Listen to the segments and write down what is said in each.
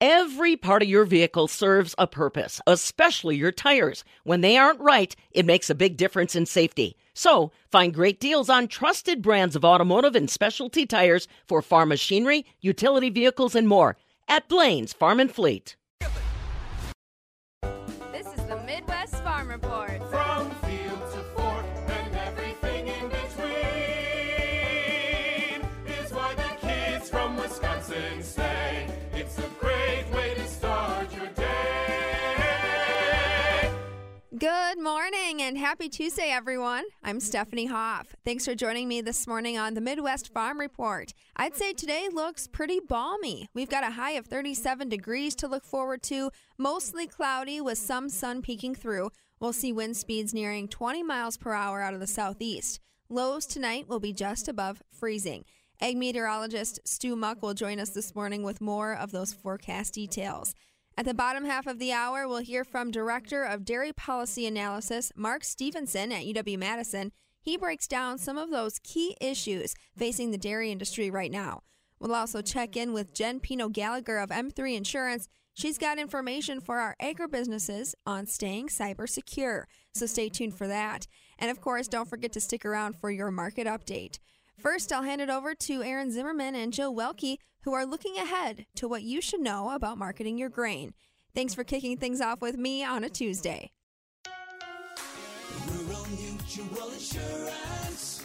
Every part of your vehicle serves a purpose, especially your tires. When they aren't right, it makes a big difference in safety. So, find great deals on trusted brands of automotive and specialty tires for farm machinery, utility vehicles, and more at Blaine's Farm and Fleet. Good morning and happy Tuesday, everyone. I'm Stephanie Hoff. Thanks for joining me this morning on the Midwest Farm Report. I'd say today looks pretty balmy. We've got a high of 37 degrees to look forward to, mostly cloudy with some sun peeking through. We'll see wind speeds nearing 20 miles per hour out of the southeast. Lows tonight will be just above freezing. Ag meteorologist Stu Muck will join us this morning with more of those forecast details. At the bottom half of the hour, we'll hear from Director of Dairy Policy Analysis, Mark Stevenson at UW Madison. He breaks down some of those key issues facing the dairy industry right now. We'll also check in with Jen Pino Gallagher of M3 Insurance. She's got information for our agribusinesses on staying cyber secure, so stay tuned for that. And of course, don't forget to stick around for your market update. First, I'll hand it over to Aaron Zimmerman and Jill Welke, who are looking ahead to what you should know about marketing your grain. Thanks for kicking things off with me on a Tuesday. Rural Mutual Insurance,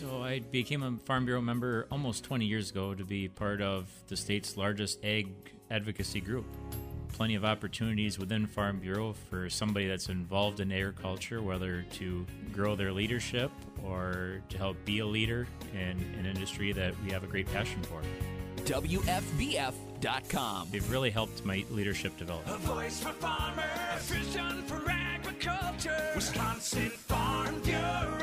So I became a Farm Bureau member almost 20 years ago to be part of the state's largest ag advocacy group. Plenty of opportunities within Farm Bureau for somebody that's involved in agriculture, whether to grow their leadership or to help be a leader in an industry that we have a great passion for. WFBF.com. They've really helped my leadership develop. A voice for farmers, a vision for agriculture. Wisconsin Farm Bureau.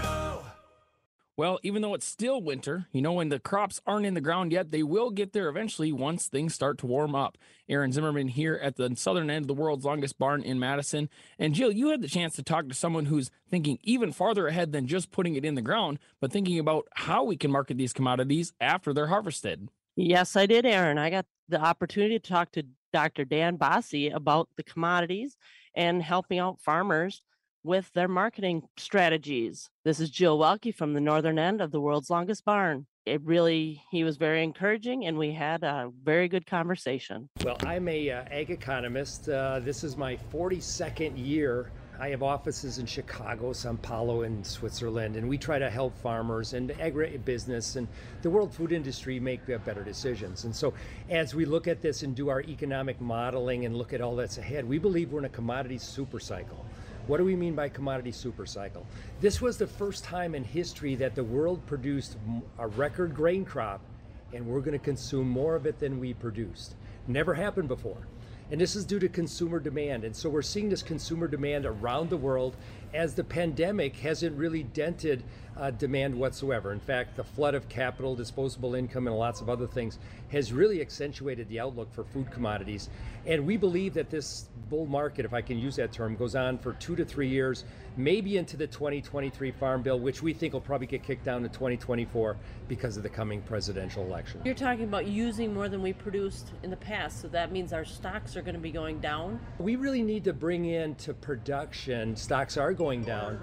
Well, even though it's still winter, you know, when the crops aren't in the ground yet, they will get there eventually once things start to warm up. Aaron Zimmerman here at the southern end of the world's longest barn in Madison. And Jill, you had the chance to talk to someone who's thinking even farther ahead than just putting it in the ground, but thinking about how we can market these commodities after they're harvested. Yes, I did, Aaron. I got the opportunity to talk to Dr. Dan Basse about the commodities and helping out farmers with their marketing strategies. This is Jill Welke from the northern end of the world's longest barn. It really, he was very encouraging, and we had a very good conversation. Well, I'm a uh, ag economist. Uh, this is my 42nd year. I have offices in Chicago, Sao Paulo, and Switzerland, and we try to help farmers and agribusiness and the world food industry make better decisions. And so, as we look at this and do our economic modeling and look at all that's ahead, we believe we're in a commodity super cycle. What do we mean by commodity super cycle? This was the first time in history that the world produced a record grain crop, and we're going to consume more of it than we produced. Never happened before. And this is due to consumer demand. And so we're seeing this consumer demand around the world as the pandemic hasn't really dented uh, demand whatsoever. In fact, the flood of capital, disposable income, and lots of other things has really accentuated the outlook for food commodities. And we believe that this bull market, if I can use that term, goes on for two to three years, maybe into the 2023 Farm Bill, which we think will probably get kicked down to 2024 because of the coming presidential election. You're talking about using more than we produced in the past, so that means our stocks are going to be going down. We really need to bring into production, stocks are going down.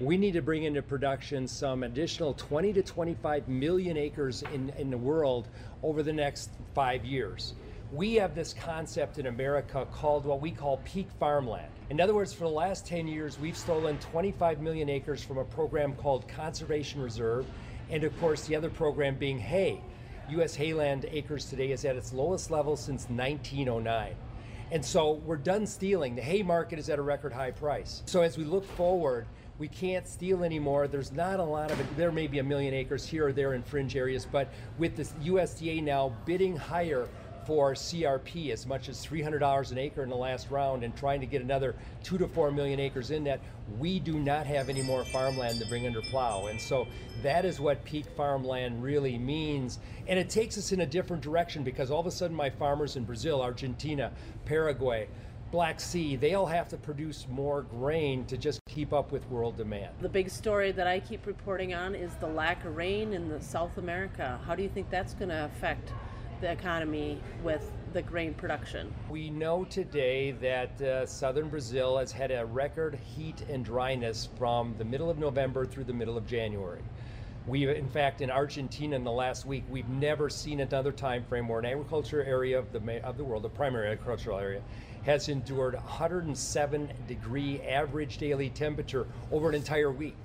We need to bring into production some additional 20 to 25 million acres in, in the world over the next five years. We have this concept in America called what we call peak farmland. In other words, for the last 10 years, we've stolen 25 million acres from a program called Conservation Reserve, and of course, the other program being hay. U.S. hayland acres today is at its lowest level since 1909. And so we're done stealing. The hay market is at a record high price. So as we look forward, we can't steal anymore. There's not a lot of it. There may be a million acres here or there in fringe areas, but with the USDA now bidding higher for CRP as much as $300 an acre in the last round and trying to get another two to four million acres in that, we do not have any more farmland to bring under plow. And so that is what peak farmland really means. And it takes us in a different direction because all of a sudden my farmers in Brazil, Argentina, Paraguay, Black Sea, they'll have to produce more grain to just keep up with world demand. The big story that I keep reporting on is the lack of rain in the South America. How do you think that's going to affect the economy with the grain production? We know today that uh, southern Brazil has had a record heat and dryness from the middle of November through the middle of January. We, in fact, in Argentina in the last week, we've never seen another time frame where an agriculture area of the of the world, the primary agricultural area, has endured 107 degree average daily temperature over an entire week.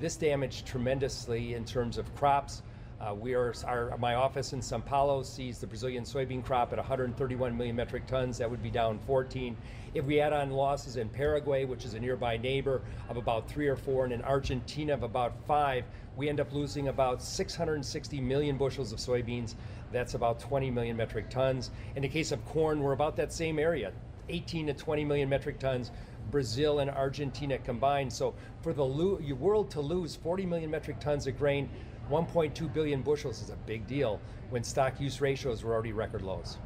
This damaged tremendously in terms of crops. Uh, we are, our, my office in Sao Paulo sees the Brazilian soybean crop at 131 million metric tons. That would be down 14. If we add on losses in Paraguay, which is a nearby neighbor, of about three or four, and in Argentina of about five, we end up losing about 660 million bushels of soybeans. That's about 20 million metric tons. In the case of corn, we're about that same area, 18 to 20 million metric tons. Brazil and Argentina combined. So for the world to lose 40 million metric tons of grain, 1.2 billion bushels is a big deal when stock use ratios were already record lows.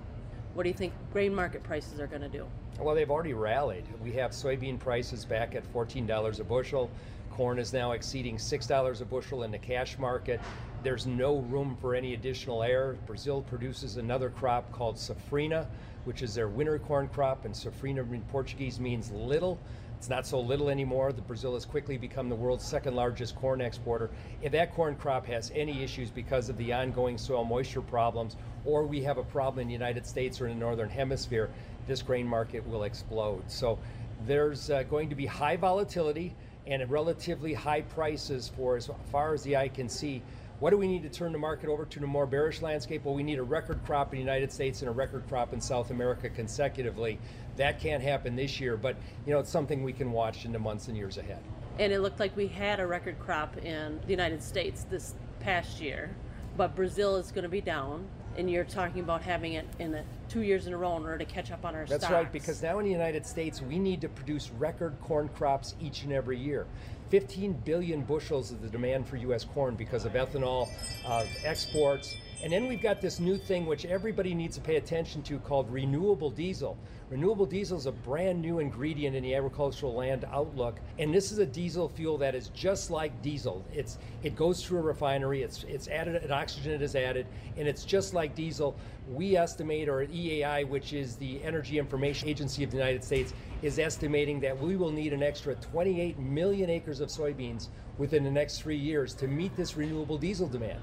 What do you think grain market prices are going to do? Well, they've already rallied. We have soybean prices back at $14 a bushel. Corn is now exceeding $6 a bushel in the cash market. There's no room for any additional air. Brazil produces another crop called safrinha, which is their winter corn crop, and safrinha in Portuguese means little. It's not so little anymore. The Brazil has quickly become the world's second largest corn exporter. If that corn crop has any issues because of the ongoing soil moisture problems, or we have a problem in the United States or in the northern hemisphere, this grain market will explode. So there's uh, going to be high volatility and relatively high prices for as far as the eye can see. What do we need to turn the market over to a more bearish landscape? Well, we need a record crop in the United States and a record crop in South America consecutively. That can't happen this year, but you know it's something we can watch in the months and years ahead. And it looked like we had a record crop in the United States this past year, but Brazil is going to be down. And you're talking about having it in the two years in a row in order to catch up on our That's stocks. right, because now in the United States, we need to produce record corn crops each and every year. 15 billion bushels of the demand for U.S. corn because of ethanol, of exports. And then we've got this new thing which everybody needs to pay attention to called renewable diesel. Renewable diesel is a brand new ingredient in the agricultural land outlook, and this is a diesel fuel that is just like diesel. It's it goes through a refinery, it's it's added, an oxygen is added, and it's just like diesel. We estimate, or EAI, which is the Energy Information Agency of the United States, is estimating that we will need an extra 28 million acres of soybeans within the next three years to meet this renewable diesel demand.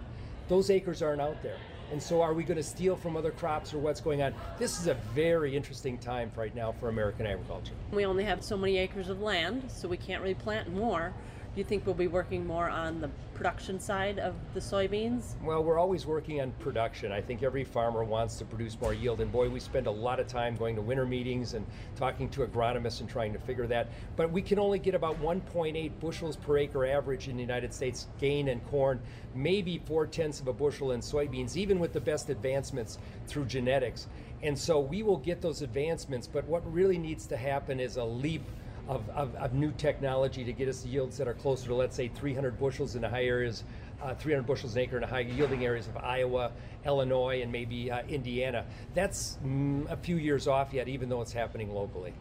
Those acres aren't out there. And so, are we going to steal from other crops or what's going on? This is a very interesting time right now for American agriculture. We only have so many acres of land, so we can't really plant more. Do you think we'll be working more on the production side of the soybeans? Well, we're always working on production. I think every farmer wants to produce more yield. And boy, we spend a lot of time going to winter meetings and talking to agronomists and trying to figure that. But we can only get about 1.8 bushels per acre average in the United States gain in corn, maybe four tenths of a bushel in soybeans, even with the best advancements through genetics. And so we will get those advancements. But what really needs to happen is a leap of, of, of, new technology to get us yields that are closer to, let's say, 300 bushels in the high areas, uh, 300 bushels an acre in the high yielding areas of Iowa, Illinois, and maybe uh, Indiana. That's mm, a few years off yet, even though it's happening locally.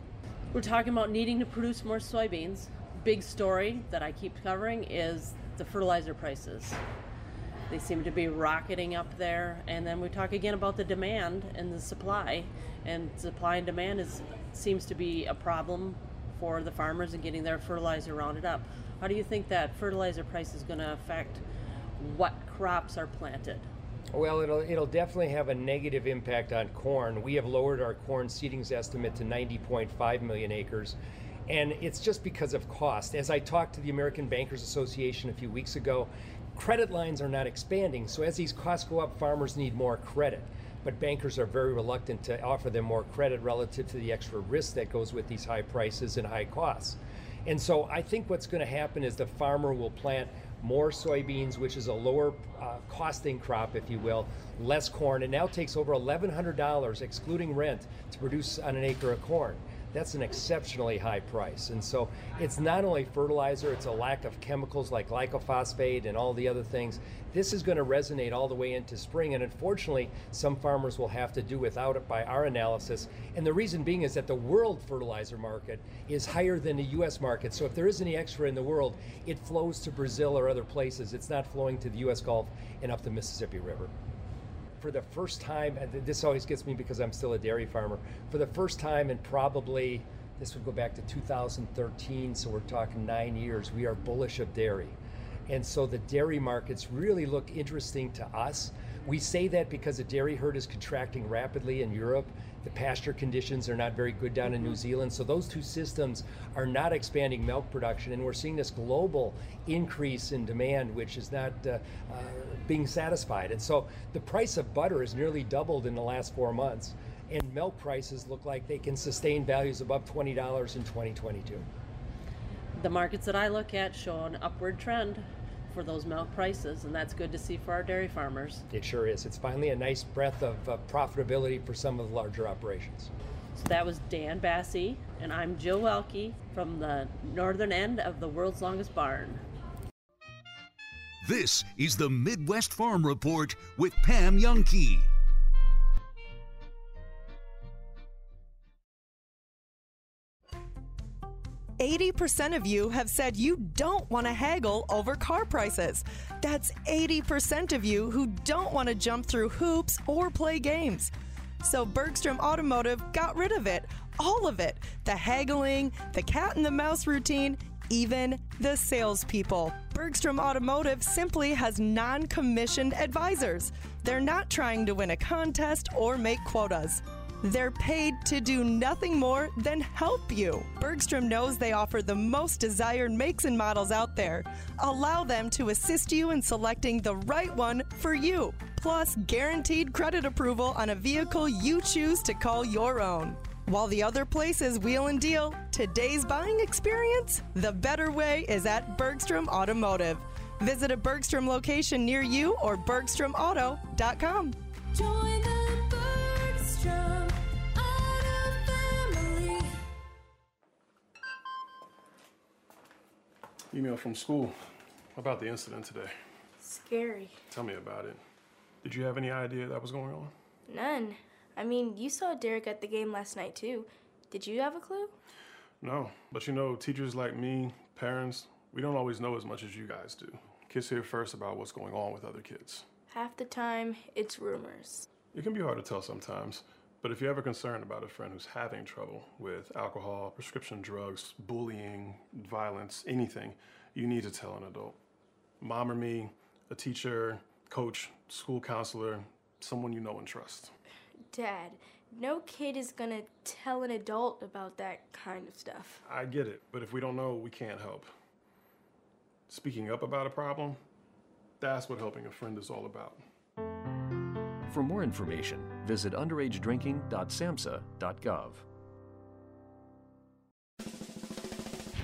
We're talking about needing to produce more soybeans. Big story that I keep covering is the fertilizer prices. They seem to be rocketing up there. And then we talk again about the demand and the supply. And supply and demand is seems to be a problem for the farmers and getting their fertilizer rounded up. How do you think that fertilizer price is going to affect what crops are planted? Well, it'll it'll definitely have a negative impact on corn. We have lowered our corn seedings estimate to 90.5 million acres, and it's just because of cost. As I talked to the American Bankers Association a few weeks ago, credit lines are not expanding. So as these costs go up, farmers need more credit but bankers are very reluctant to offer them more credit relative to the extra risk that goes with these high prices and high costs. And so I think what's going to happen is the farmer will plant more soybeans, which is a lower uh, costing crop, if you will, less corn. It now takes over $1,100, excluding rent, to produce on an acre of corn that's an exceptionally high price. And so it's not only fertilizer, it's a lack of chemicals like glyphosate and all the other things. This is going to resonate all the way into spring. And unfortunately, some farmers will have to do without it by our analysis. And the reason being is that the world fertilizer market is higher than the U.S. market. So if there is any extra in the world, it flows to Brazil or other places. It's not flowing to the U.S. Gulf and up the Mississippi River for the first time, and this always gets me because I'm still a dairy farmer, for the first time in probably, this would go back to 2013, so we're talking nine years, we are bullish of dairy. And so the dairy markets really look interesting to us. We say that because the dairy herd is contracting rapidly in Europe the pasture conditions are not very good down in New mm-hmm. Zealand. So those two systems are not expanding milk production, and we're seeing this global increase in demand, which is not uh, uh, being satisfied. And so the price of butter has nearly doubled in the last four months, and milk prices look like they can sustain values above twenty dollars in 2022. The markets that I look at show an upward trend for those milk prices, and that's good to see for our dairy farmers. It sure is. It's finally a nice breath of uh, profitability for some of the larger operations. So that was Dan Basse, and I'm Jill Welke from the northern end of the world's longest barn. This is the Midwest Farm Report with Pam Jahnke. 80% of you have said you don't want to haggle over car prices. That's 80% of you who don't want to jump through hoops or play games. So Bergstrom Automotive got rid of it. All of it. The haggling, the cat and the mouse routine, even the salespeople. Bergstrom Automotive simply has non commissioned advisors. They're not trying to win a contest or make quotas. They're paid to do nothing more than help you. Bergstrom knows they offer the most desired makes and models out there. Allow them to assist you in selecting the right one for you. Plus, guaranteed credit approval on a vehicle you choose to call your own. While the other places wheel and deal, today's buying experience, the better way is at Bergstrom Automotive. Visit a Bergstrom location near you or bergstromauto.com. Join the Bergstrom. Email from school about the incident today. Scary. Tell me about it. Did you have any idea that was going on? None. I mean, you saw Derek at the game last night too. Did you have a clue? No, but you know, teachers like me, parents, we don't always know as much as you guys do. Kids hear first about what's going on with other kids. Half the time, it's rumors. It can be hard to tell sometimes, but if you're ever concerned about a friend who's having trouble with alcohol, prescription drugs, bullying, violence, anything, you need to tell an adult. Mom or me, a teacher, coach, school counselor, someone you know and trust. Dad, no kid is gonna tell an adult about that kind of stuff. I get it, but if we don't know, we can't help. Speaking up about a problem, that's what helping a friend is all about. For more information, visit underagedrinking.samhsa.gov.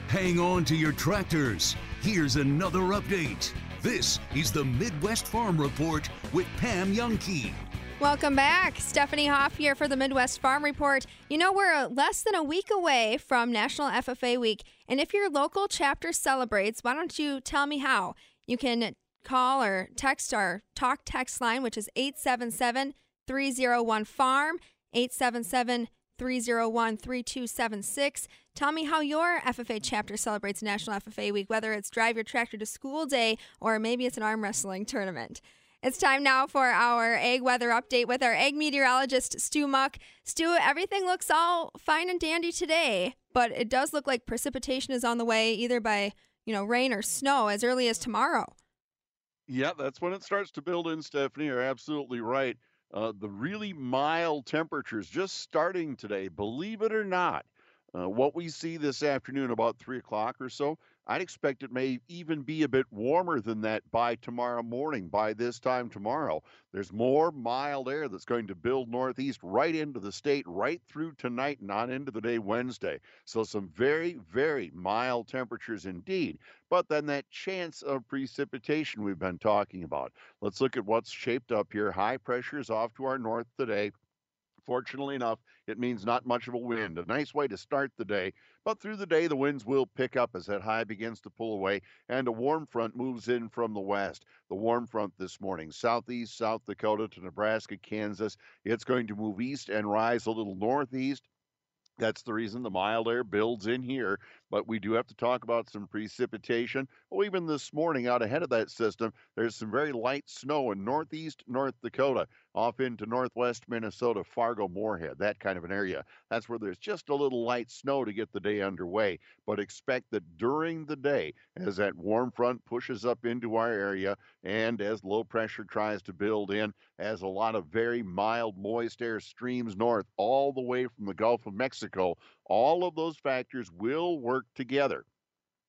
Hang on to your tractors. Here's another update. This is the Midwest Farm Report with Pam Jahnke. Welcome back. Stephanie Hoff here for the Midwest Farm Report. You know, we're less than a week away from National FFA Week. And if your local chapter celebrates, why don't you tell me how? You can call or text our talk text line, which is 877 301 FARM, 877 301 3276. Tell me how your FFA chapter celebrates National FFA Week, whether it's Drive Your Tractor to School Day or maybe it's an arm wrestling tournament. It's time now for our ag weather update with our ag meteorologist, Stu Muck. Stu, everything looks all fine and dandy today, but it does look like precipitation is on the way either by, you know, rain or snow as early as tomorrow. Yeah, that's when it starts to build in, Stephanie. You're absolutely right. Uh, the really mild temperatures just starting today, believe it or not. Uh, what we see this afternoon about 3 o'clock or so, I'd expect it may even be a bit warmer than that by tomorrow morning, by this time tomorrow. There's more mild air that's going to build northeast right into the state, right through tonight and on into the day Wednesday. So, some very, very mild temperatures indeed. But then that chance of precipitation we've been talking about. Let's look at what's shaped up here. High pressure is off to our north today. Fortunately enough, it means not much of a wind. A nice way to start the day. But through the day, the winds will pick up as that high begins to pull away and a warm front moves in from the west. The warm front this morning, southeast, South Dakota to Nebraska, Kansas. It's going to move east and rise a little northeast. That's the reason the mild air builds in here. But we do have to talk about some precipitation. Well, even this morning, out ahead of that system, there's some very light snow in northeast North Dakota, off into northwest Minnesota, Fargo, Moorhead, that kind of an area. That's where there's just a little light snow to get the day underway. But expect that during the day, as that warm front pushes up into our area and as low pressure tries to build in, as a lot of very mild, moist air streams north all the way from the Gulf of Mexico, all of those factors will work together.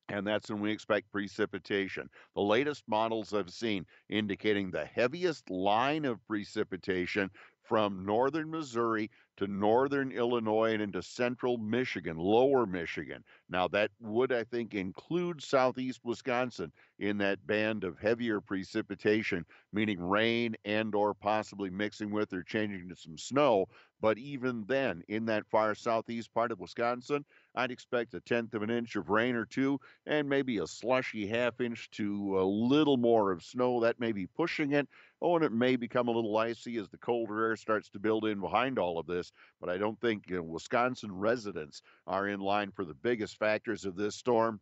And that's when we expect precipitation. The latest models I've seen indicating the heaviest line of precipitation from northern Missouri to northern Illinois and into central Michigan, lower Michigan. Now, that would, I think, include southeast Wisconsin in that band of heavier precipitation, meaning rain and or possibly mixing with or changing to some snow. But even then, in that far southeast part of Wisconsin, I'd expect a tenth of an inch of rain or two and maybe a slushy half inch to a little more of snow. That may be pushing it. Oh, and it may become a little icy as the colder air starts to build in behind all of this. But I don't think you know, Wisconsin residents are in line for the biggest factors of this storm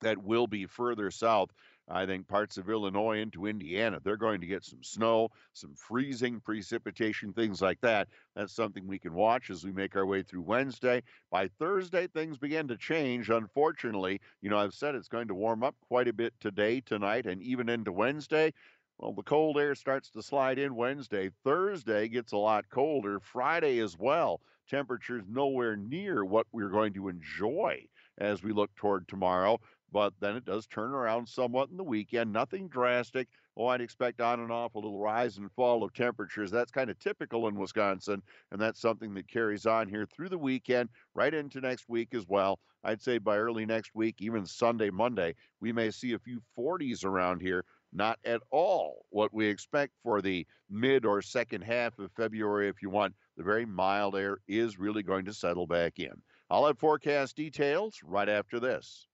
that will be further south. I think parts of Illinois into Indiana, they're going to get some snow, some freezing precipitation, things like that. That's something we can watch as we make our way through Wednesday. By Thursday, things begin to change. Unfortunately, you know, I've said it's going to warm up quite a bit today, tonight, and even into Wednesday. Well, the cold air starts to slide in Wednesday. Thursday gets a lot colder. Friday as well. Temperatures nowhere near what we're going to enjoy as we look toward tomorrow but then it does turn around somewhat in the weekend. Nothing drastic. Oh, I'd expect on and off a little rise and fall of temperatures. That's kind of typical in Wisconsin, and that's something that carries on here through the weekend, right into next week as well. I'd say by early next week, even Sunday, Monday, we may see a few 40s around here. Not at all what we expect for the mid or second half of February, if you want. The very mild air is really going to settle back in. I'll have forecast details right after this.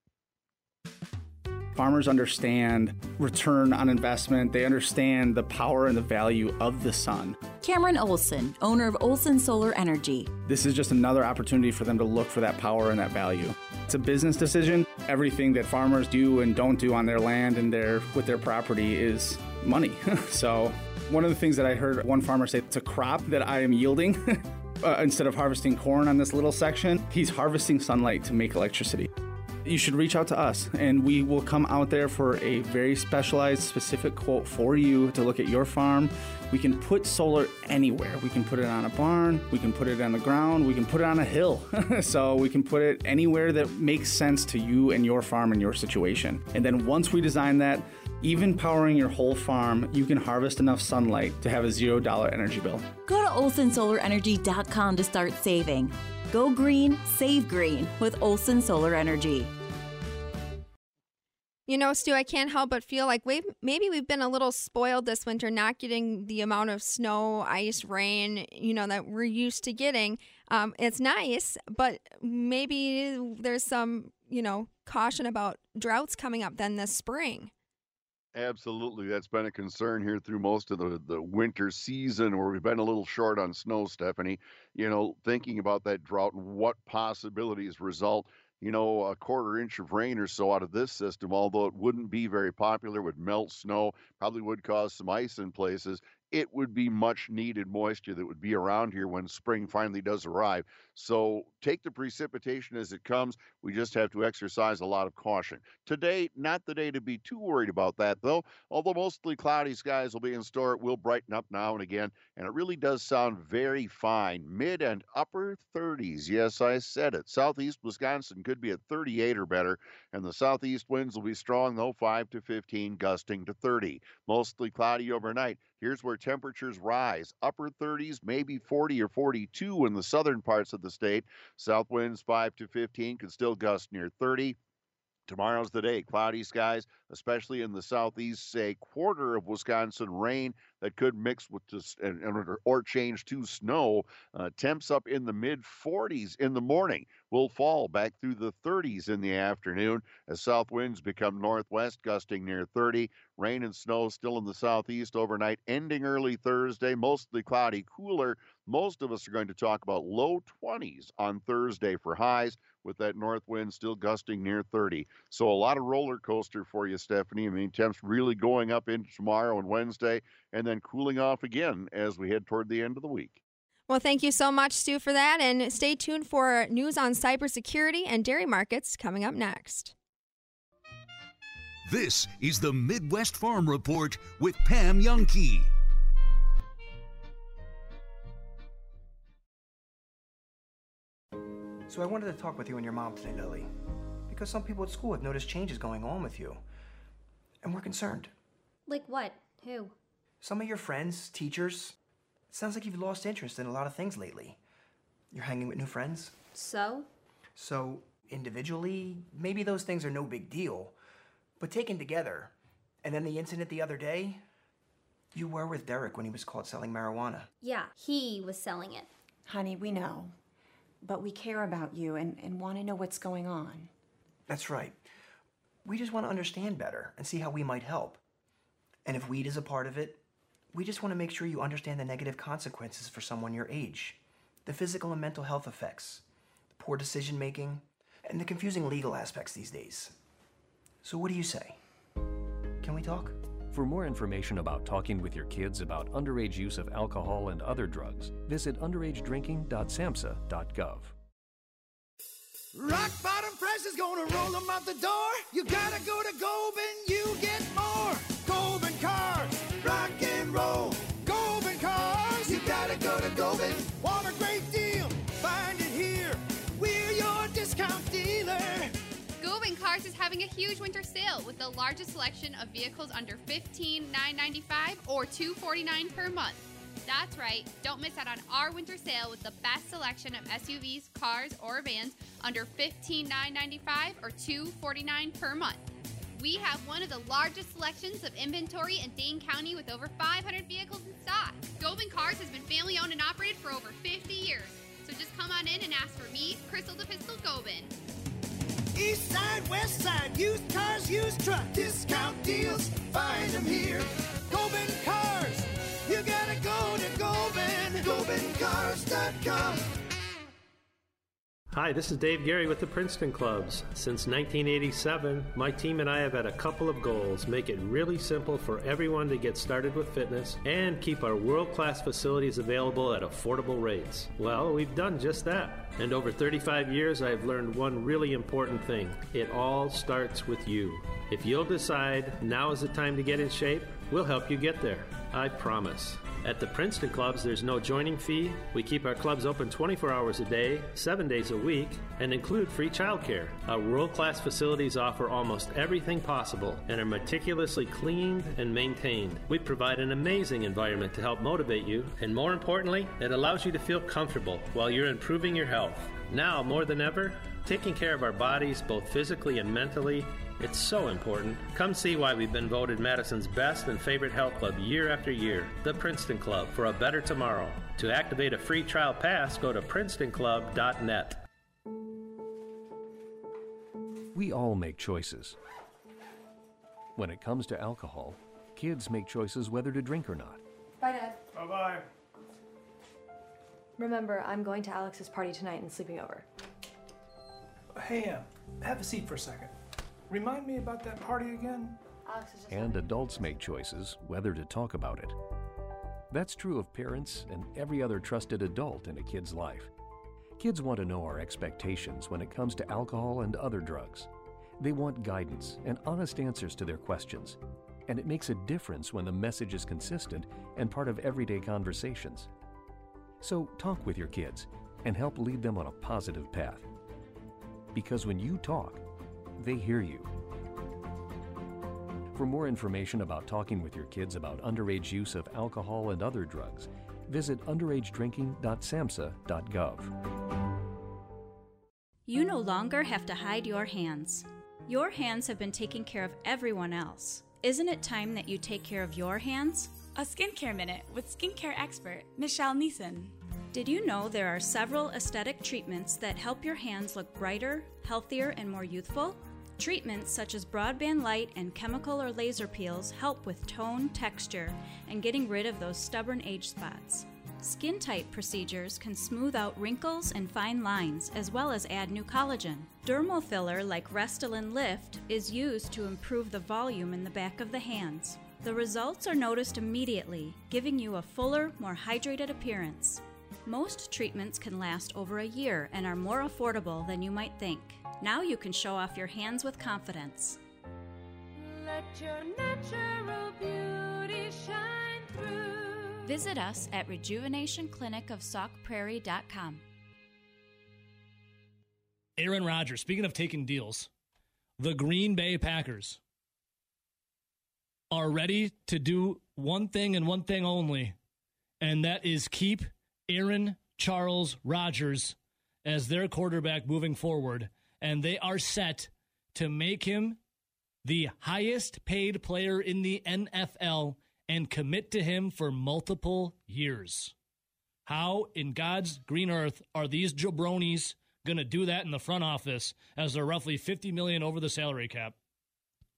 Farmers understand return on investment. They understand the power and the value of the sun. Cameron Olson, owner of Olson Solar Energy. This is just another opportunity for them to look for that power and that value. It's a business decision. Everything that farmers do and don't do on their land and their with their property is money. so, one of the things that I heard one farmer say, it's a crop that I am yielding. uh, instead of harvesting corn on this little section, he's harvesting sunlight to make electricity you should reach out to us and we will come out there for a very specialized, specific quote for you to look at your farm. We can put solar anywhere. We can put it on a barn, we can put it on the ground, we can put it on a hill. so we can put it anywhere that makes sense to you and your farm and your situation. And then once we design that, even powering your whole farm, you can harvest enough sunlight to have a $0 energy bill. Go to olsonsolarenergy.com to start saving. Go green, save green with Olson Solar Energy. You know, Stu, I can't help but feel like we maybe we've been a little spoiled this winter, not getting the amount of snow, ice, rain, you know, that we're used to getting. Um, it's nice, but maybe there's some, you know, caution about droughts coming up then this spring. Absolutely. That's been a concern here through most of the, the winter season where we've been a little short on snow, Stephanie. You know, thinking about that drought and what possibilities result. You know, a quarter inch of rain or so out of this system, although it wouldn't be very popular, would melt snow, probably would cause some ice in places. It would be much needed moisture that would be around here when spring finally does arrive. So take the precipitation as it comes. We just have to exercise a lot of caution. Today, not the day to be too worried about that, though. Although mostly cloudy skies will be in store, it will brighten up now and again. And it really does sound very fine. Mid and upper 30s. Yes, I said it. Southeast Wisconsin could be at 38 or better. And the southeast winds will be strong, though, 5 to 15, gusting to 30. Mostly cloudy overnight. Here's where temperatures rise upper 30s, maybe 40 or 42 in the southern parts of the state. South winds 5 to 15 could still gust near 30. Tomorrow's the day. Cloudy skies, especially in the southeast, say quarter of Wisconsin rain that could mix with just and, and- or change to snow. Uh, temps up in the mid 40s in the morning will fall back through the 30s in the afternoon as south winds become northwest, gusting near 30. Rain and snow still in the southeast overnight, ending early Thursday. Mostly cloudy, cooler. Most of us are going to talk about low 20s on Thursday for highs with that north wind still gusting near 30. So a lot of roller coaster for you, Stephanie. I mean, temps really going up into tomorrow and Wednesday and then cooling off again as we head toward the end of the week. Well, thank you so much, Stu, for that. And stay tuned for news on cybersecurity and dairy markets coming up next. This is the Midwest Farm Report with Pam Jahnke. So I wanted to talk with you and your mom today, Lily. Because some people at school have noticed changes going on with you. And we're concerned. Like what? Who? Some of your friends, teachers, it sounds like you've lost interest in a lot of things lately. You're hanging with new friends. So? So, individually, maybe those things are no big deal. But taken together, and then the incident the other day, you were with Derek when he was caught selling marijuana. Yeah, he was selling it. Honey, we know. But we care about you and, and want to know what's going on. That's right. We just want to understand better and see how we might help. And if weed is a part of it, we just want to make sure you understand the negative consequences for someone your age the physical and mental health effects, poor decision making, and the confusing legal aspects these days. So, what do you say? Can we talk? For more information about talking with your kids about underage use of alcohol and other drugs, visit underagedrinking.samhsa.gov. Rock bottom price is gonna roll them out the door. You gotta go to Goldman, you get more. Goldman cars, rock and roll. Goldman cars, you gotta go to Goldman. Want a great deal? Find it here. We're your discount dealer. Govan Cars is having a huge winter sale with the largest selection of vehicles under 15,995 or 249 per month. That's right, don't miss out on our winter sale with the best selection of SUVs, cars, or vans under 15,995 or 249 per month. We have one of the largest selections of inventory in Dane County with over 500 vehicles in stock. Govan Cars has been family owned and operated for over 50 years. So just come on in and ask for me, Crystal the Pistol Govan. East side, west side, used cars, used truck, discount deals. Find them here. Goldman Cars. You gotta go to Goldman. GoldmanCars.com. Hi, this is Dave Gary with the Princeton Clubs. Since 1987, my team and I have had a couple of goals make it really simple for everyone to get started with fitness and keep our world class facilities available at affordable rates. Well, we've done just that. And over 35 years, I've learned one really important thing it all starts with you. If you'll decide now is the time to get in shape, we'll help you get there. I promise. At the Princeton Clubs, there's no joining fee. We keep our clubs open 24 hours a day, 7 days a week, and include free childcare. Our world class facilities offer almost everything possible and are meticulously cleaned and maintained. We provide an amazing environment to help motivate you, and more importantly, it allows you to feel comfortable while you're improving your health. Now, more than ever, taking care of our bodies, both physically and mentally, it's so important. Come see why we've been voted Madison's best and favorite health club year after year, the Princeton Club, for a better tomorrow. To activate a free trial pass, go to princetonclub.net. We all make choices. When it comes to alcohol, kids make choices whether to drink or not. Bye, Dad. Bye bye. Remember, I'm going to Alex's party tonight and sleeping over. Hey, uh, have a seat for a second. Remind me about that party again? Alex is just And adults make choices whether to talk about it. That's true of parents and every other trusted adult in a kid's life. Kids want to know our expectations when it comes to alcohol and other drugs. They want guidance and honest answers to their questions. And it makes a difference when the message is consistent and part of everyday conversations. So talk with your kids and help lead them on a positive path. Because when you talk, they hear you. For more information about talking with your kids about underage use of alcohol and other drugs, visit underagedrinking.samhsa.gov. You no longer have to hide your hands. Your hands have been taking care of everyone else. Isn't it time that you take care of your hands? A skincare minute with skincare expert Michelle Neeson. Did you know there are several aesthetic treatments that help your hands look brighter, healthier, and more youthful? Treatments such as broadband light and chemical or laser peels help with tone, texture, and getting rid of those stubborn age spots. Skin tight procedures can smooth out wrinkles and fine lines, as well as add new collagen. Dermal filler like Restylane Lyft is used to improve the volume in the back of the hands. The results are noticed immediately, giving you a fuller, more hydrated appearance. Most treatments can last over a year and are more affordable than you might think. Now you can show off your hands with confidence. Let your natural beauty shine through. Visit us at rejuvenationclinicofsaukprairie.com. Aaron Rodgers, speaking of taking deals, the Green Bay Packers are ready to do one thing and one thing only, and that is keep Aaron Charles Rodgers as their quarterback moving forward. And they are set to make him the highest paid player in the NFL and commit to him for multiple years. How in God's green earth are these jabronis going to do that in the front office as they're roughly 50 million over the salary cap?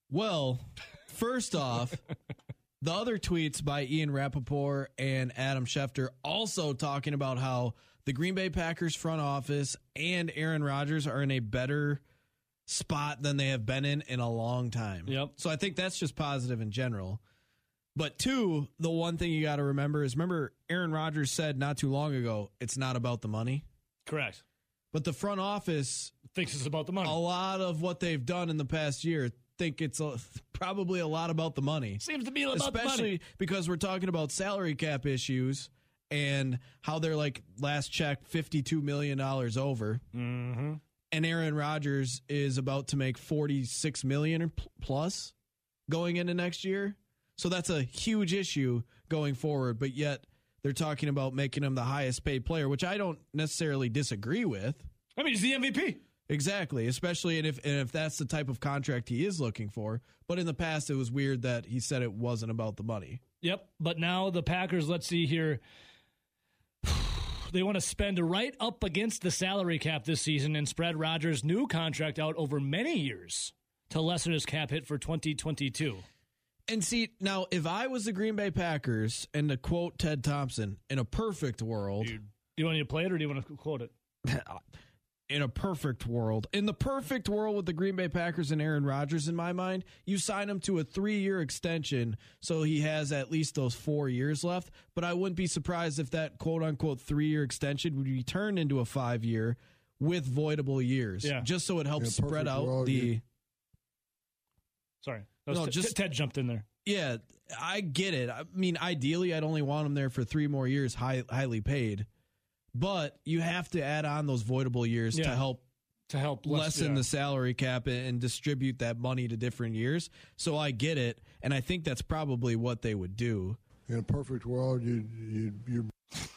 Well, first off, the other tweets by Ian Rapoport and Adam Schefter also talking about how the Green Bay Packers front office and Aaron Rodgers are in a better spot than they have been in in a long time. Yep. So I think that's just positive in general. But two, the one thing you got to remember is remember Aaron Rodgers said not too long ago, it's not about the money. Correct. But the front office thinks it's about the money. A lot of what they've done in the past year think it's a, probably a lot about the money. Seems to be about Especially the money. because we're talking about salary cap issues and how they're like last check $52 million over. Mm-hmm. And Aaron Rodgers is about to make 46 million pl- plus going into next year. So that's a huge issue going forward, but yet they're talking about making him the highest paid player, which I don't necessarily disagree with. I mean, he's the MVP. Exactly, especially and if and if that's the type of contract he is looking for. But in the past, it was weird that he said it wasn't about the money. Yep. But now the Packers, let's see here. They want to spend right up against the salary cap this season and spread Rodgers' new contract out over many years to lessen his cap hit for 2022. And see, now if I was the Green Bay Packers, and to quote Ted Thompson, in a perfect world, do you want me to play it or do you want to quote it? in a perfect world, in the perfect world with the Green Bay Packers and Aaron Rodgers, in my mind, you sign him to a three year extension so he has at least those four years left. But I wouldn't be surprised if that quote unquote three year extension would be turned into a five year with voidable years. Yeah. Just so it helps spread out world, the. you- Sorry. No, T- just- Ted jumped in there. Yeah, I get it. I mean, ideally, I'd only want him there for three more years, high, highly paid. But you have to add on those voidable years to help to help less- lessen yeah. the salary cap and, and distribute that money to different years. So I get it, and I think that's probably what they would do. In a perfect world, you you you.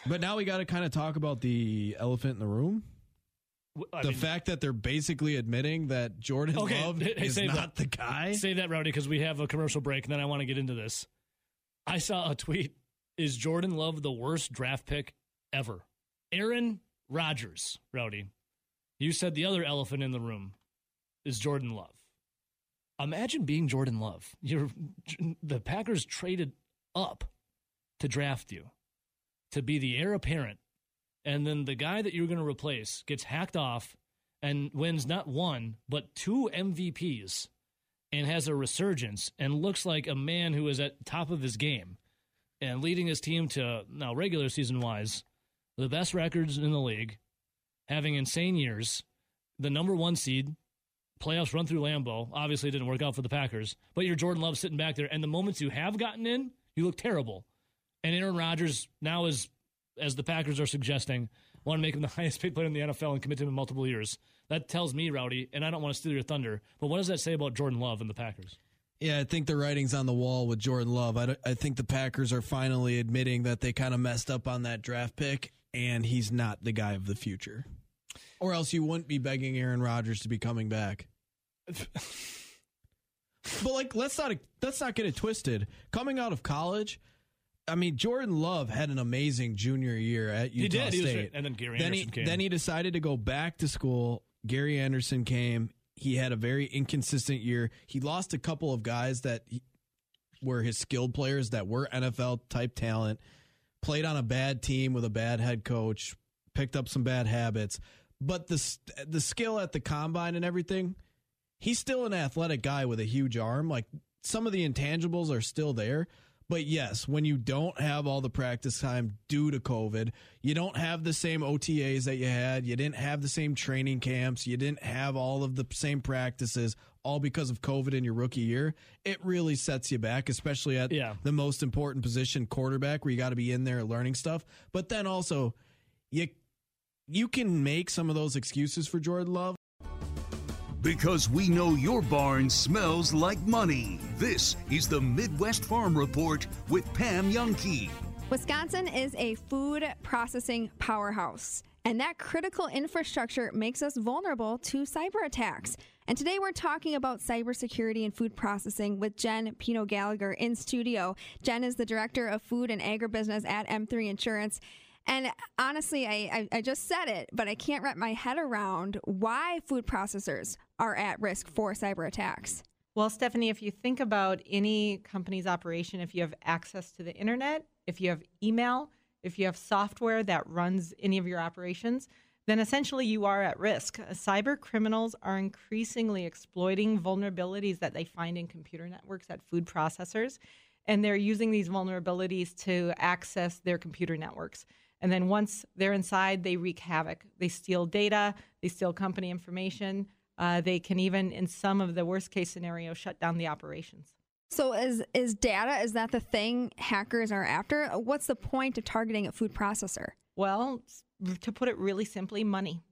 But now we got to kind of talk about the elephant in the room. I the mean- fact that they're basically admitting that Jordan Okay, Love hey, is not that. the guy. Say that, Rowdy, because we have a commercial break, and then I want to get into this. I saw a tweet. Is Jordan Love the worst draft pick ever? Aaron Rodgers, Rowdy. You said the other elephant in the room is Jordan Love. Imagine being Jordan Love. You're the Packers traded up to draft you to be the heir apparent, and then the guy that you're going to replace gets hacked off and wins not one but two MVPs and has a resurgence and looks like a man who is at top of his game. and leading his team to now regular season wise the best records in the league, having insane years, the number one seed, playoffs run through Lambeau. Obviously, didn't work out for the Packers, but you're Jordan Love sitting back there, and the moments you have gotten in, you look terrible. And Aaron Rodgers now is, as the Packers are suggesting, want to make him the highest paid player in the NFL and commit to him in multiple years. That tells me, Rowdy, and I don't want to steal your thunder, but what does that say about Jordan Love and the Packers? Yeah, I think the writing's on the wall with Jordan Love. I, I think the Packers are finally admitting that they kind of messed up on that draft pick, and he's not the guy of the future. Or else you wouldn't be begging Aaron Rodgers to be coming back. but like, let's not let's not get it twisted. Coming out of college, I mean, Jordan Love had an amazing junior year at Utah he did, State, he was, and then Gary then Andersen he, came. Then he decided to go back to school. Gary Andersen came. He had a very inconsistent year. He lost a couple of guys that he, were his skilled players that were NFL type talent. Played on a bad team with a bad head coach. Picked up some bad habits, but the the skill at the combine and everything. He's still an athletic guy with a huge arm. Like some of the intangibles are still there. But yes, when you don't have all the practice time due to COVID, you don't have the same OTAs that you had, you didn't have the same training camps, you didn't have all of the same practices, all because of COVID in your rookie year, it really sets you back, especially at Yeah. the most important position, quarterback, where you got to be in there learning stuff. But then also, you you can make some of those excuses for Jordan Love. Because we know your barn smells like money. This is the Midwest Farm Report with Pam Jahnke. Wisconsin is a food processing powerhouse, and that critical infrastructure makes us vulnerable to cyber attacks. And today we're talking about cybersecurity and food processing with Jen Pino Gallagher in studio. Jen is the director of food and agribusiness at M3 Insurance. And honestly, I, I, I just said it, but I can't wrap my head around why food processors are at risk for cyber attacks. Well, Stephanie, if you think about any company's operation, if you have access to the internet, if you have email, if you have software that runs any of your operations, then essentially you are at risk. Cyber criminals are increasingly exploiting vulnerabilities that they find in computer networks at food processors, and they're using these vulnerabilities to access their computer networks. And then once they're inside, they wreak havoc. They steal data, they steal company information. Uh, they can even, in some of the worst case scenarios, shut down the operations. So is is data is that the thing hackers are after? What's the point of targeting a food processor? Well, to put it really simply, money.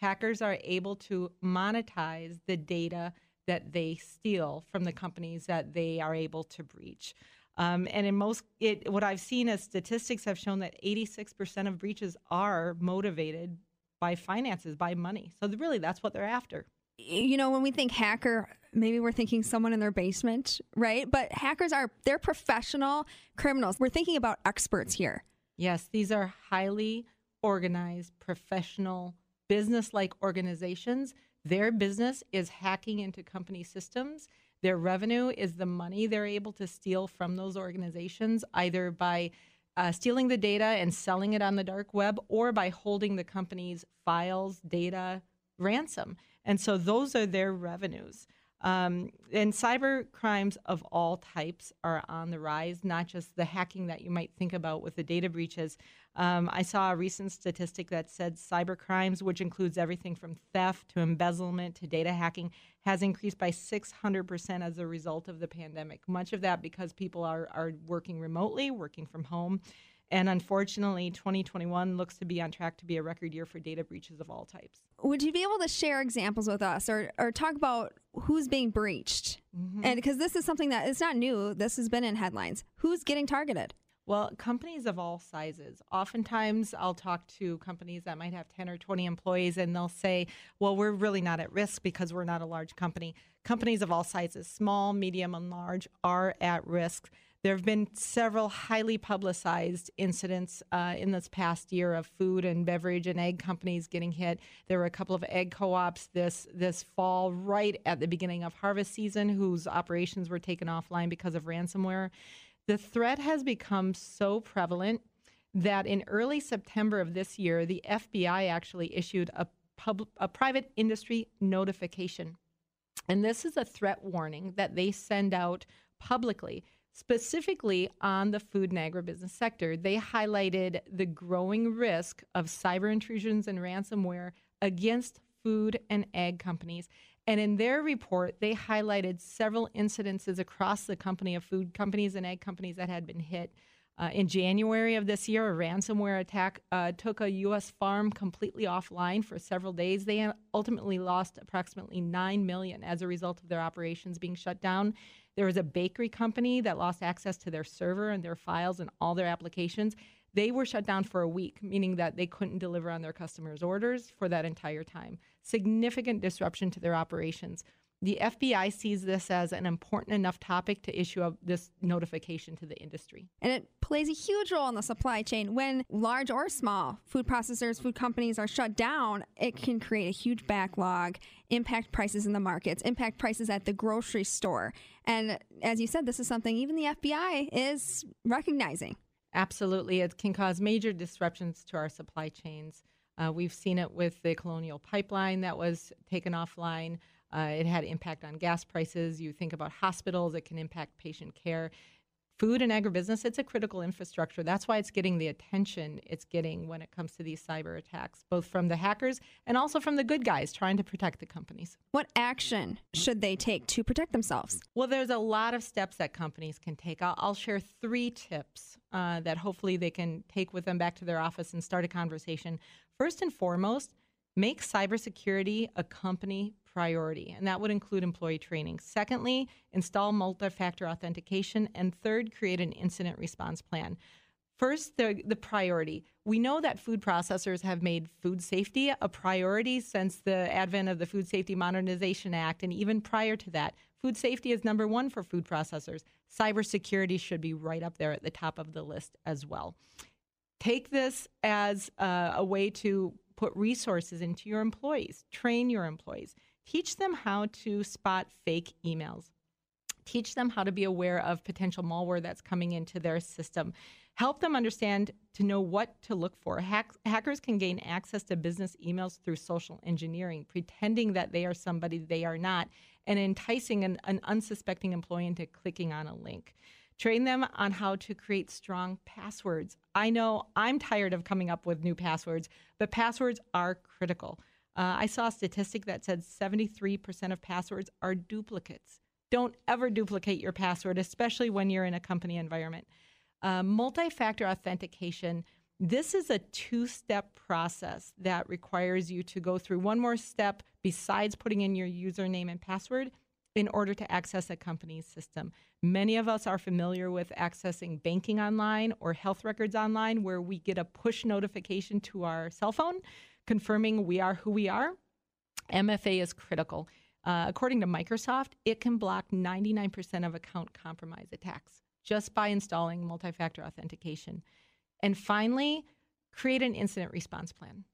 Hackers are able to monetize the data that they steal from the companies that they are able to breach. Um, and in most, it, what I've seen as statistics have shown that 86% of breaches are motivated by finances, by money. So really, that's what they're after. You know, when we think hacker, maybe we're thinking someone in their basement, right? But hackers are they're professional criminals. We're thinking about experts here. Yes, these are highly organized, professional, business like organizations. Their business is hacking into company systems. Their revenue is the money they're able to steal from those organizations, either by uh, stealing the data and selling it on the dark web or by holding the company's files, data, ransom. And so those are their revenues. Um, and cyber crimes of all types are on the rise, not just the hacking that you might think about with the data breaches. Um, I saw a recent statistic that said cyber crimes, which includes everything from theft to embezzlement to data hacking, has increased by 600% as a result of the pandemic. Much of that because people are, are working remotely, working from home. And unfortunately, 2021 looks to be on track to be a record year for data breaches of all types. Would you be able to share examples with us or, or talk about who's being breached? And because this is something that is not new, this has been in headlines. Who's getting targeted? Well, companies of all sizes. Oftentimes, I'll talk to companies that might have 10 or 20 employees, and they'll say, Well, we're really not at risk because we're not a large company. Companies of all sizes, small, medium, and large, are at risk. There have been several highly publicized incidents uh, in this past year of food and beverage and ag companies getting hit. There were a couple of ag co-ops this this fall, right at the beginning of harvest season, whose operations were taken offline because of ransomware. The threat has become so prevalent that in early September of this year, the FBI actually issued a, pub, a private industry notification. And this is a threat warning that they send out publicly specifically on the food and agribusiness sector. They highlighted the growing risk of cyber intrusions and ransomware against food and ag companies. And in their report, they highlighted several incidences across the company of food companies and ag companies that had been hit. Uh, in January of this year, a ransomware attack uh, took a U.S. farm completely offline for several days. They ultimately lost approximately nine million as a result of their operations being shut down. There was a bakery company that lost access to their server and their files and all their applications. They were shut down for a week, meaning that they couldn't deliver on their customers' orders for that entire time. Significant disruption to their operations. The FBI sees this as an important enough topic to issue a, this notification to the industry. And it plays a huge role in the supply chain. When large or small food processors, food companies are shut down, it can create a huge backlog, impact prices in the markets, impact prices at the grocery store. And as you said, this is something even the FBI is recognizing. Absolutely. It can cause major disruptions to our supply chains. Uh, we've seen it with the Colonial Pipeline that was taken offline. Uh, it had impact on gas prices. You think about hospitals, it can impact patient care. Food and agribusiness, it's a critical infrastructure. That's why it's getting the attention it's getting when it comes to these cyber attacks, both from the hackers and also from the good guys trying to protect the companies. What action should they take to protect themselves? Well, there's a lot of steps that companies can take. I'll, I'll share three tips uh, that hopefully they can take with them back to their office and start a conversation. First and foremost, make cybersecurity a company priority, and that would include employee training. Secondly, install multi factor authentication. And third, create an incident response plan. First, the, the priority. We know that food processors have made food safety a priority since the advent of the Food Safety Modernization Act. And even prior to that, food safety is number one for food processors. Cybersecurity should be right up there at the top of the list as well. Take this as uh, a way to put resources into your employees, train your employees. Teach them how to spot fake emails. Teach them how to be aware of potential malware that's coming into their system. Help them understand to know what to look for. Hack- hackers can gain access to business emails through social engineering, pretending that they are somebody they are not, and enticing an, an unsuspecting employee into clicking on a link. Train them on how to create strong passwords. I know I'm tired of coming up with new passwords, but passwords are critical. Uh, I saw a statistic that said 73% of passwords are duplicates. Don't ever duplicate your password, especially when you're in a company environment. Uh, Multi factor authentication. This is a two step process that requires you to go through one more step besides putting in your username and password in order to access a company's system. Many of us are familiar with accessing banking online or health records online, where we get a push notification to our cell phone confirming we are who we are, MFA is critical. Uh, according to Microsoft, it can block 99% of account compromise attacks just by installing multi factor authentication. And finally, create an incident response plan.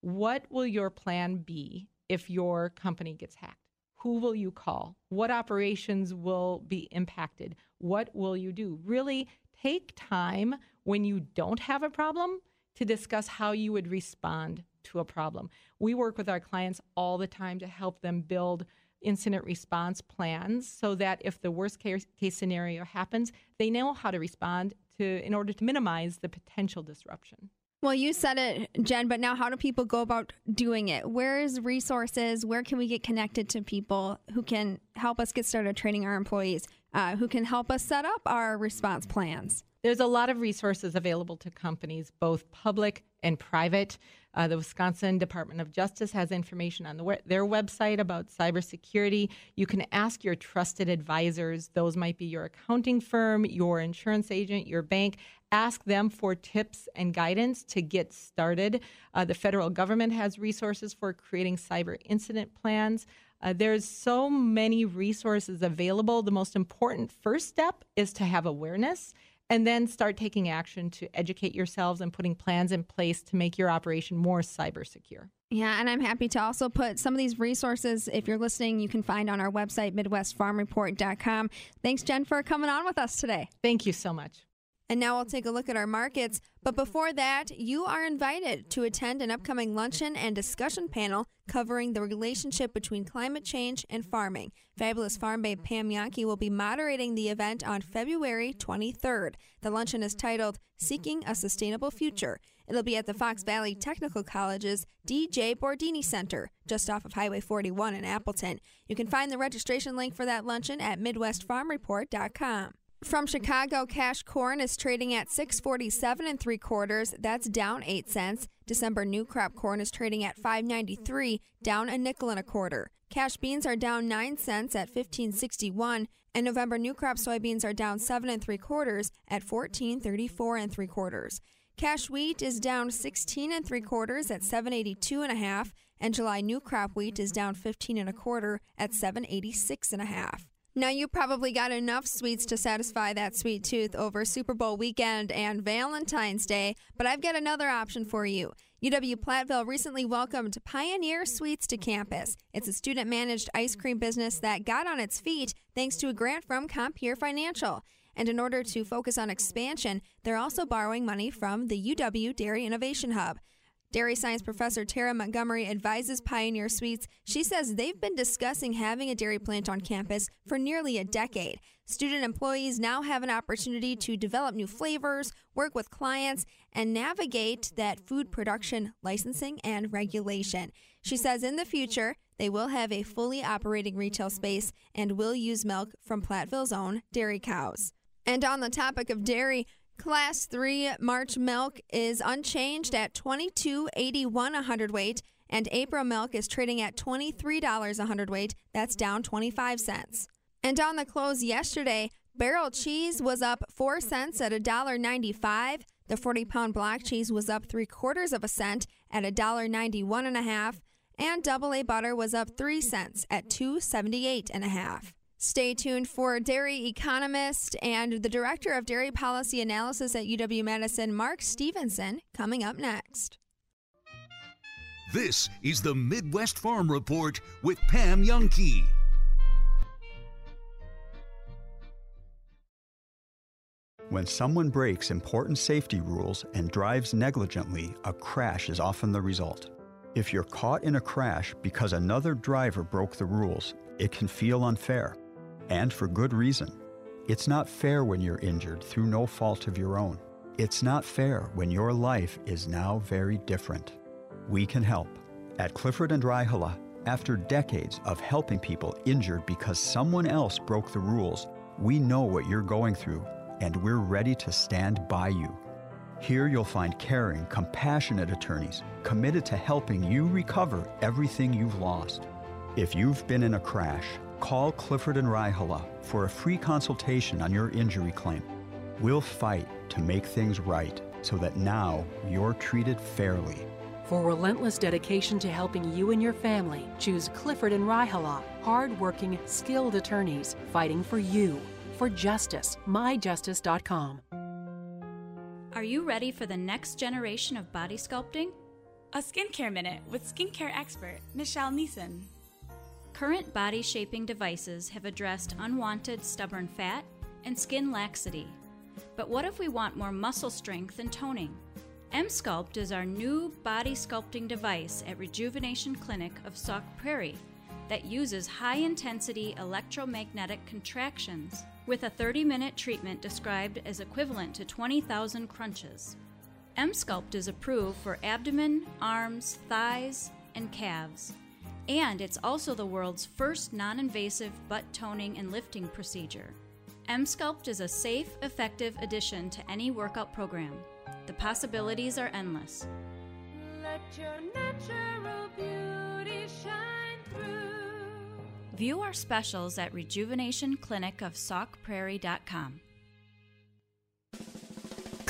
What will your plan be if your company gets hacked? Who will you call? What operations will be impacted? What will you do? Really take time when you don't have a problem to discuss how you would respond to a problem. We work with our clients all the time to help them build incident response plans so that if the worst case, case scenario happens, they know how to respond to in order to minimize the potential disruption. Well, you said it, Jen, but now how do people go about doing it? Where's resources? Where can we get connected to people who can help us get started training our employees, uh, who can help us set up our response plans? There's a lot of resources available to companies, both public and private. Uh, the Wisconsin Department of Justice has information on the, their website about cybersecurity. You can ask your trusted advisors. Those might be your accounting firm, your insurance agent, your bank. Ask them for tips and guidance to get started. Uh, the federal government has resources for creating cyber incident plans. Uh, there's so many resources available. The most important first step is to have awareness and then start taking action to educate yourselves and putting plans in place to make your operation more cyber secure. Yeah, and I'm happy to also put some of these resources, if you're listening, you can find on our website, MidwestFarmReport.com. Thanks, Jen, for coming on with us today. Thank you so much. And now we'll take a look at our markets. But before that, you are invited to attend an upcoming luncheon and discussion panel covering the relationship between climate change and farming. Fabulous farm babe Pam Jahnke will be moderating the event on February 23rd. The luncheon is titled Seeking a Sustainable Future. It'll be at the Fox Valley Technical College's DJ Bordini Center, just off of Highway 41 in Appleton. You can find the registration link for that luncheon at MidwestFarmReport.com. From Chicago, cash corn is trading at 647 and three quarters. That's down 8 cents. December new crop corn is trading at 593, down a nickel and a quarter. Cash beans are down 9 cents at 1561, and November new crop soybeans are down 7 and three quarters at 1434 and three quarters. Cash wheat is down 16 and three quarters at 782 and a half, and July new crop wheat is down 15 and a quarter at 786 and a half. Now, you probably got enough sweets to satisfy that sweet tooth over Super Bowl weekend and Valentine's Day, but I've got another option for you. UW Platteville recently welcomed Pioneer Sweets to campus. It's a student managed ice cream business that got on its feet thanks to a grant from Compeer Financial. And in order to focus on expansion, they're also borrowing money from the UW Dairy Innovation Hub. Dairy science professor Tara Montgomery advises Pioneer Sweets. She says they've been discussing having a dairy plant on campus for nearly a decade. Student employees now have an opportunity to develop new flavors, work with clients, and navigate that food production, licensing, and regulation. She says in the future, they will have a fully operating retail space and will use milk from Platteville's own dairy cows. And on the topic of dairy, Class 3 March milk is unchanged at 22.81 a hundredweight and April milk is trading at $23 a hundredweight. That's down 25 cents. And on the close yesterday, barrel cheese was up 4 cents at $1.95. The 40 pound block cheese was up 3 quarters of a cent at $1.91 and a half, and double A butter was up 3 cents at 2.78 and a half. Stay tuned for dairy economist and the director of dairy policy analysis at UW Madison, Mark Stephenson, coming up next. This is the Midwest Farm Report with Pam Jahnke. When someone breaks important safety rules and drives negligently, a crash is often the result. If you're caught in a crash because another driver broke the rules, it can feel unfair. And for good reason. It's not fair when you're injured through no fault of your own. It's not fair when your life is now very different. We can help. At Clifford and Raihala, after decades of helping people injured because someone else broke the rules, we know what you're going through and we're ready to stand by you. Here you'll find caring, compassionate attorneys committed to helping you recover everything you've lost. If you've been in a crash, call Clifford and Raihala for a free consultation on your injury claim. We'll fight to make things right so that now you're treated fairly. For relentless dedication to helping you and your family, choose Clifford and Raihala, hard-working, skilled attorneys fighting for you. For justice, myjustice.com. Are you ready for the next generation of body sculpting? A skincare minute with skincare expert Michelle Neeson. Current body shaping devices have addressed unwanted stubborn fat and skin laxity. But what if we want more muscle strength and toning? Emsculpt is our new body sculpting device at Rejuvenation Clinic of Sauk Prairie that uses high intensity electromagnetic contractions with a 30 minute treatment described as equivalent to 20,000 crunches. Emsculpt is approved for abdomen, arms, thighs, and calves. And it's also the world's first non invasive butt toning and lifting procedure. Emsculpt is a safe, effective addition to any workout program. The possibilities are endless. Let your natural beauty shine through. View our specials at rejuvenationclinicofsaukprairie.com.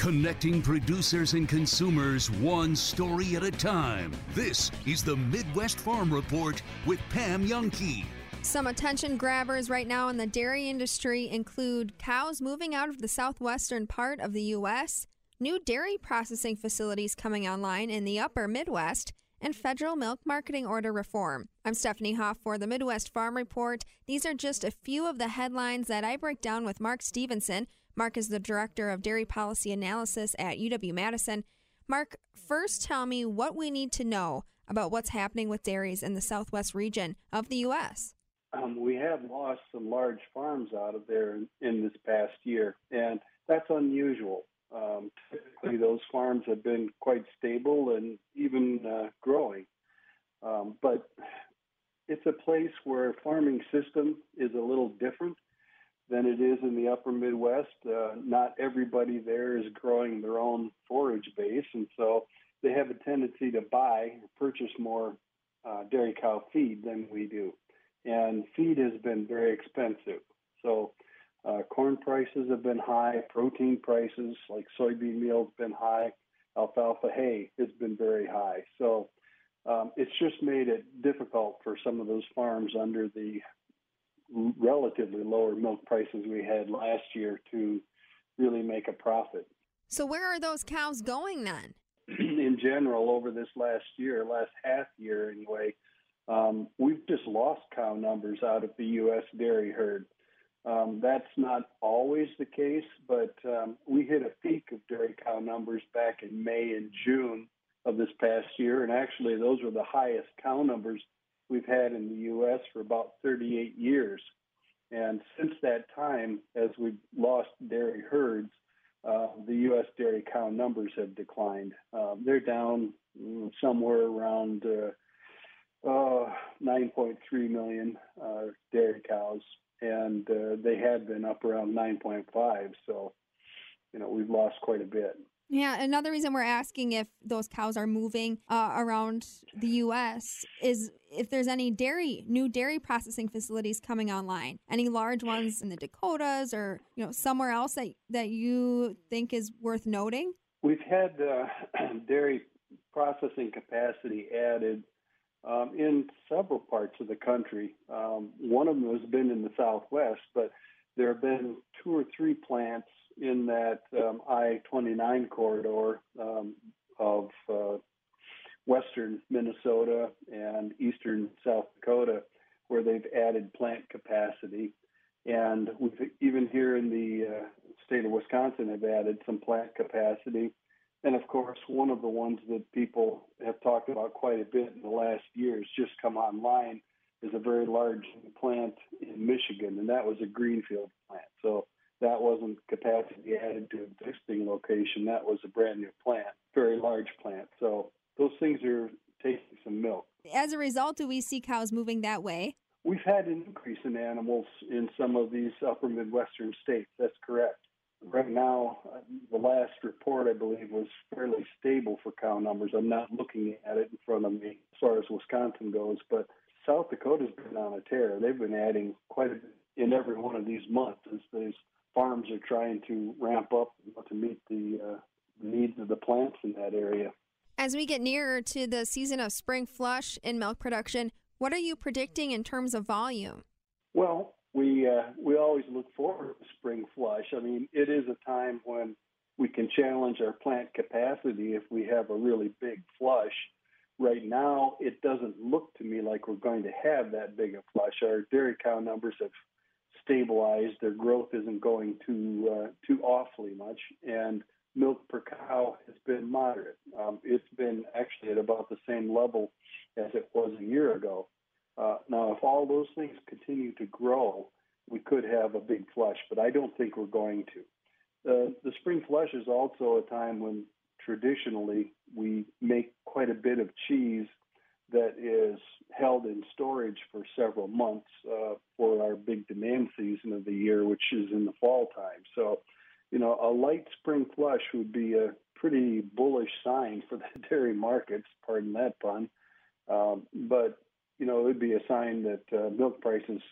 Connecting producers and consumers one story at a time. This is the Midwest Farm Report with Pam Jahnke. Some attention grabbers right now in the dairy industry include cows moving out of the southwestern part of the U.S., new dairy processing facilities coming online in the upper Midwest, and federal milk marketing order reform. I'm Stephanie Hoff for the Midwest Farm Report. These are just a few of the headlines that I break down with Mark Stephenson. Mark is the Director of Dairy Policy Analysis at UW Madison. Mark, first tell me what we need to know about what's happening with dairies in the southwest region of the U.S. Um, we have lost some large farms out of there in, in this past year, and that's unusual. Um, typically, those farms have been quite stable and even uh, growing. Um, but it's a place where farming system is a little different than it is in the upper Midwest. Uh, not everybody there is growing their own forage base, and so they have a tendency to buy purchase more uh, dairy cow feed than we do. And feed has been very expensive. So uh, corn prices have been high, protein prices like soybean meal has been high, alfalfa hay has been very high. So um, it's just made it difficult for some of those farms under the relatively lower milk prices we had last year to really make a profit. So, where are those cows going then? In general, over this last year, last half year anyway, um, we've just lost cow numbers out of the U.S. dairy herd. Um, that's not always the case, but um, we hit a peak of dairy cow numbers back in May and June of this past year, and actually those were the highest cow numbers we've had in the U.S. for about 38 years. And since that time, as we've lost dairy herds, uh, the U.S. dairy cow numbers have declined. Um, they're down mm, somewhere around uh, uh, 9.3 million uh, dairy cows and uh, they had been up around 9.5. So, you know, we've lost quite a bit. Yeah, another reason we're asking if those cows are moving uh, around the U.S. is if there's any dairy, new dairy processing facilities coming online, any large ones in the Dakotas or you know somewhere else that that you think is worth noting. We've had uh, dairy processing capacity added um, in several parts of the country. Um, one of them has been in the Southwest, but there have been two or three plants in that um, I 29 corridor um, of uh, western Minnesota and eastern South Dakota where they've added plant capacity. And we've, even here in the uh, state of Wisconsin have added some plant capacity. And of course, one of the ones that people have talked about quite a bit in the last year has just come online is a very large plant in Michigan, and that was a greenfield plant. So that wasn't capacity added to existing location. That was a brand new plant, very large plant. So those things are taking some milk. As a result, do we see cows moving that way? We've had an increase in animals in some of these upper Midwestern states. That's correct right now, the last report I believe was fairly stable for cow numbers. I'm not looking at it in front of me as far as Wisconsin goes, but South Dakota's been on a tear. They've been adding quite a bit in every one of these months as these farms are trying to ramp up to meet the uh, needs of the plants in that area. As we get nearer to the season of spring flush in milk production, what are you predicting in terms of volume? Well, we uh, we always look forward to spring flush. I mean, it is a time when we can challenge our plant capacity if we have a really big flush. Right now, it doesn't look to me like we're going to have that big a flush. Our dairy cow numbers have stabilized; their growth isn't going too uh, too awfully much, and milk per cow has been moderate. Um, it's been actually at about the same level as it was a year ago. Uh, now, if all those things continue to grow, we could have a big flush, but I don't think we're going to. Uh, the spring flush is also a time when traditionally we make quite a bit of cheese that is held in storage for several months uh, for our big demand season of the year, which is in the fall time. So, you know, a light spring flush would be a pretty bullish sign for the dairy markets, pardon that pun. Um, but you know, it would be a sign that uh, milk prices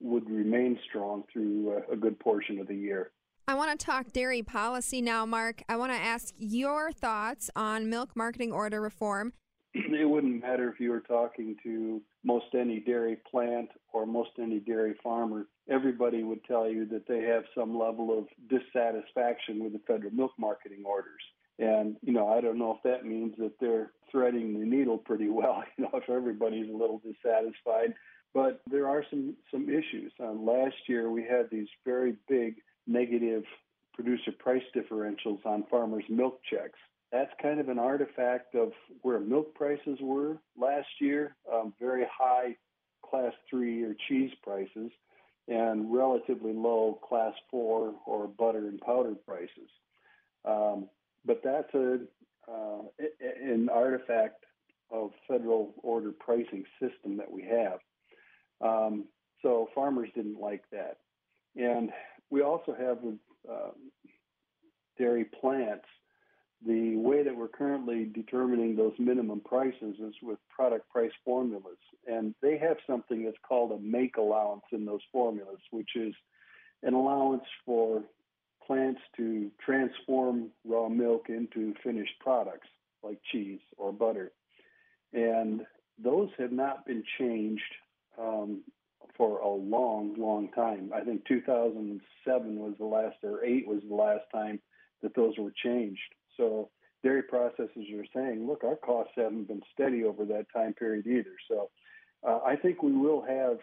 would remain strong through uh, a good portion of the year. I want to talk dairy policy now, Mark. I want to ask your thoughts on milk marketing order reform. It wouldn't matter if you were talking to most any dairy plant or most any dairy farmer. Everybody would tell you that they have some level of dissatisfaction with the federal milk marketing orders. And you know, I don't know if that means that they're threading the needle pretty well. You know, if everybody's a little dissatisfied, but there are some some issues. Um, last year we had these very big negative producer price differentials on farmers' milk checks. That's kind of an artifact of where milk prices were last year, um, very high class three or cheese prices, and relatively low class four or butter and powder prices. Um, but that's a uh, an artifact of federal order pricing system that we have. Um, so farmers didn't like that, and we also have uh, dairy plants. The way that we're currently determining those minimum prices is with product price formulas, and they have something that's called a make allowance in those formulas, which is an allowance for plants to transform raw milk into finished products like cheese or butter. And those have not been changed um, for a long, long time. I think 2007 was the last, or eight was the last time that those were changed. So dairy processors are saying, look, our costs haven't been steady over that time period either. So uh, I think we will have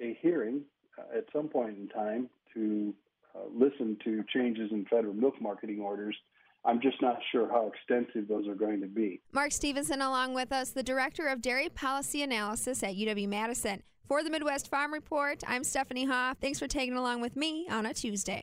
a hearing uh, at some point in time to uh, listen to changes in federal milk marketing orders. I'm just not sure how extensive those are going to be. Mark Stephenson, along with us, the Director of Dairy Policy Analysis at UW Madison. For the Midwest Farm Report, I'm Stephanie Hoff. Thanks for taking along with me on a Tuesday.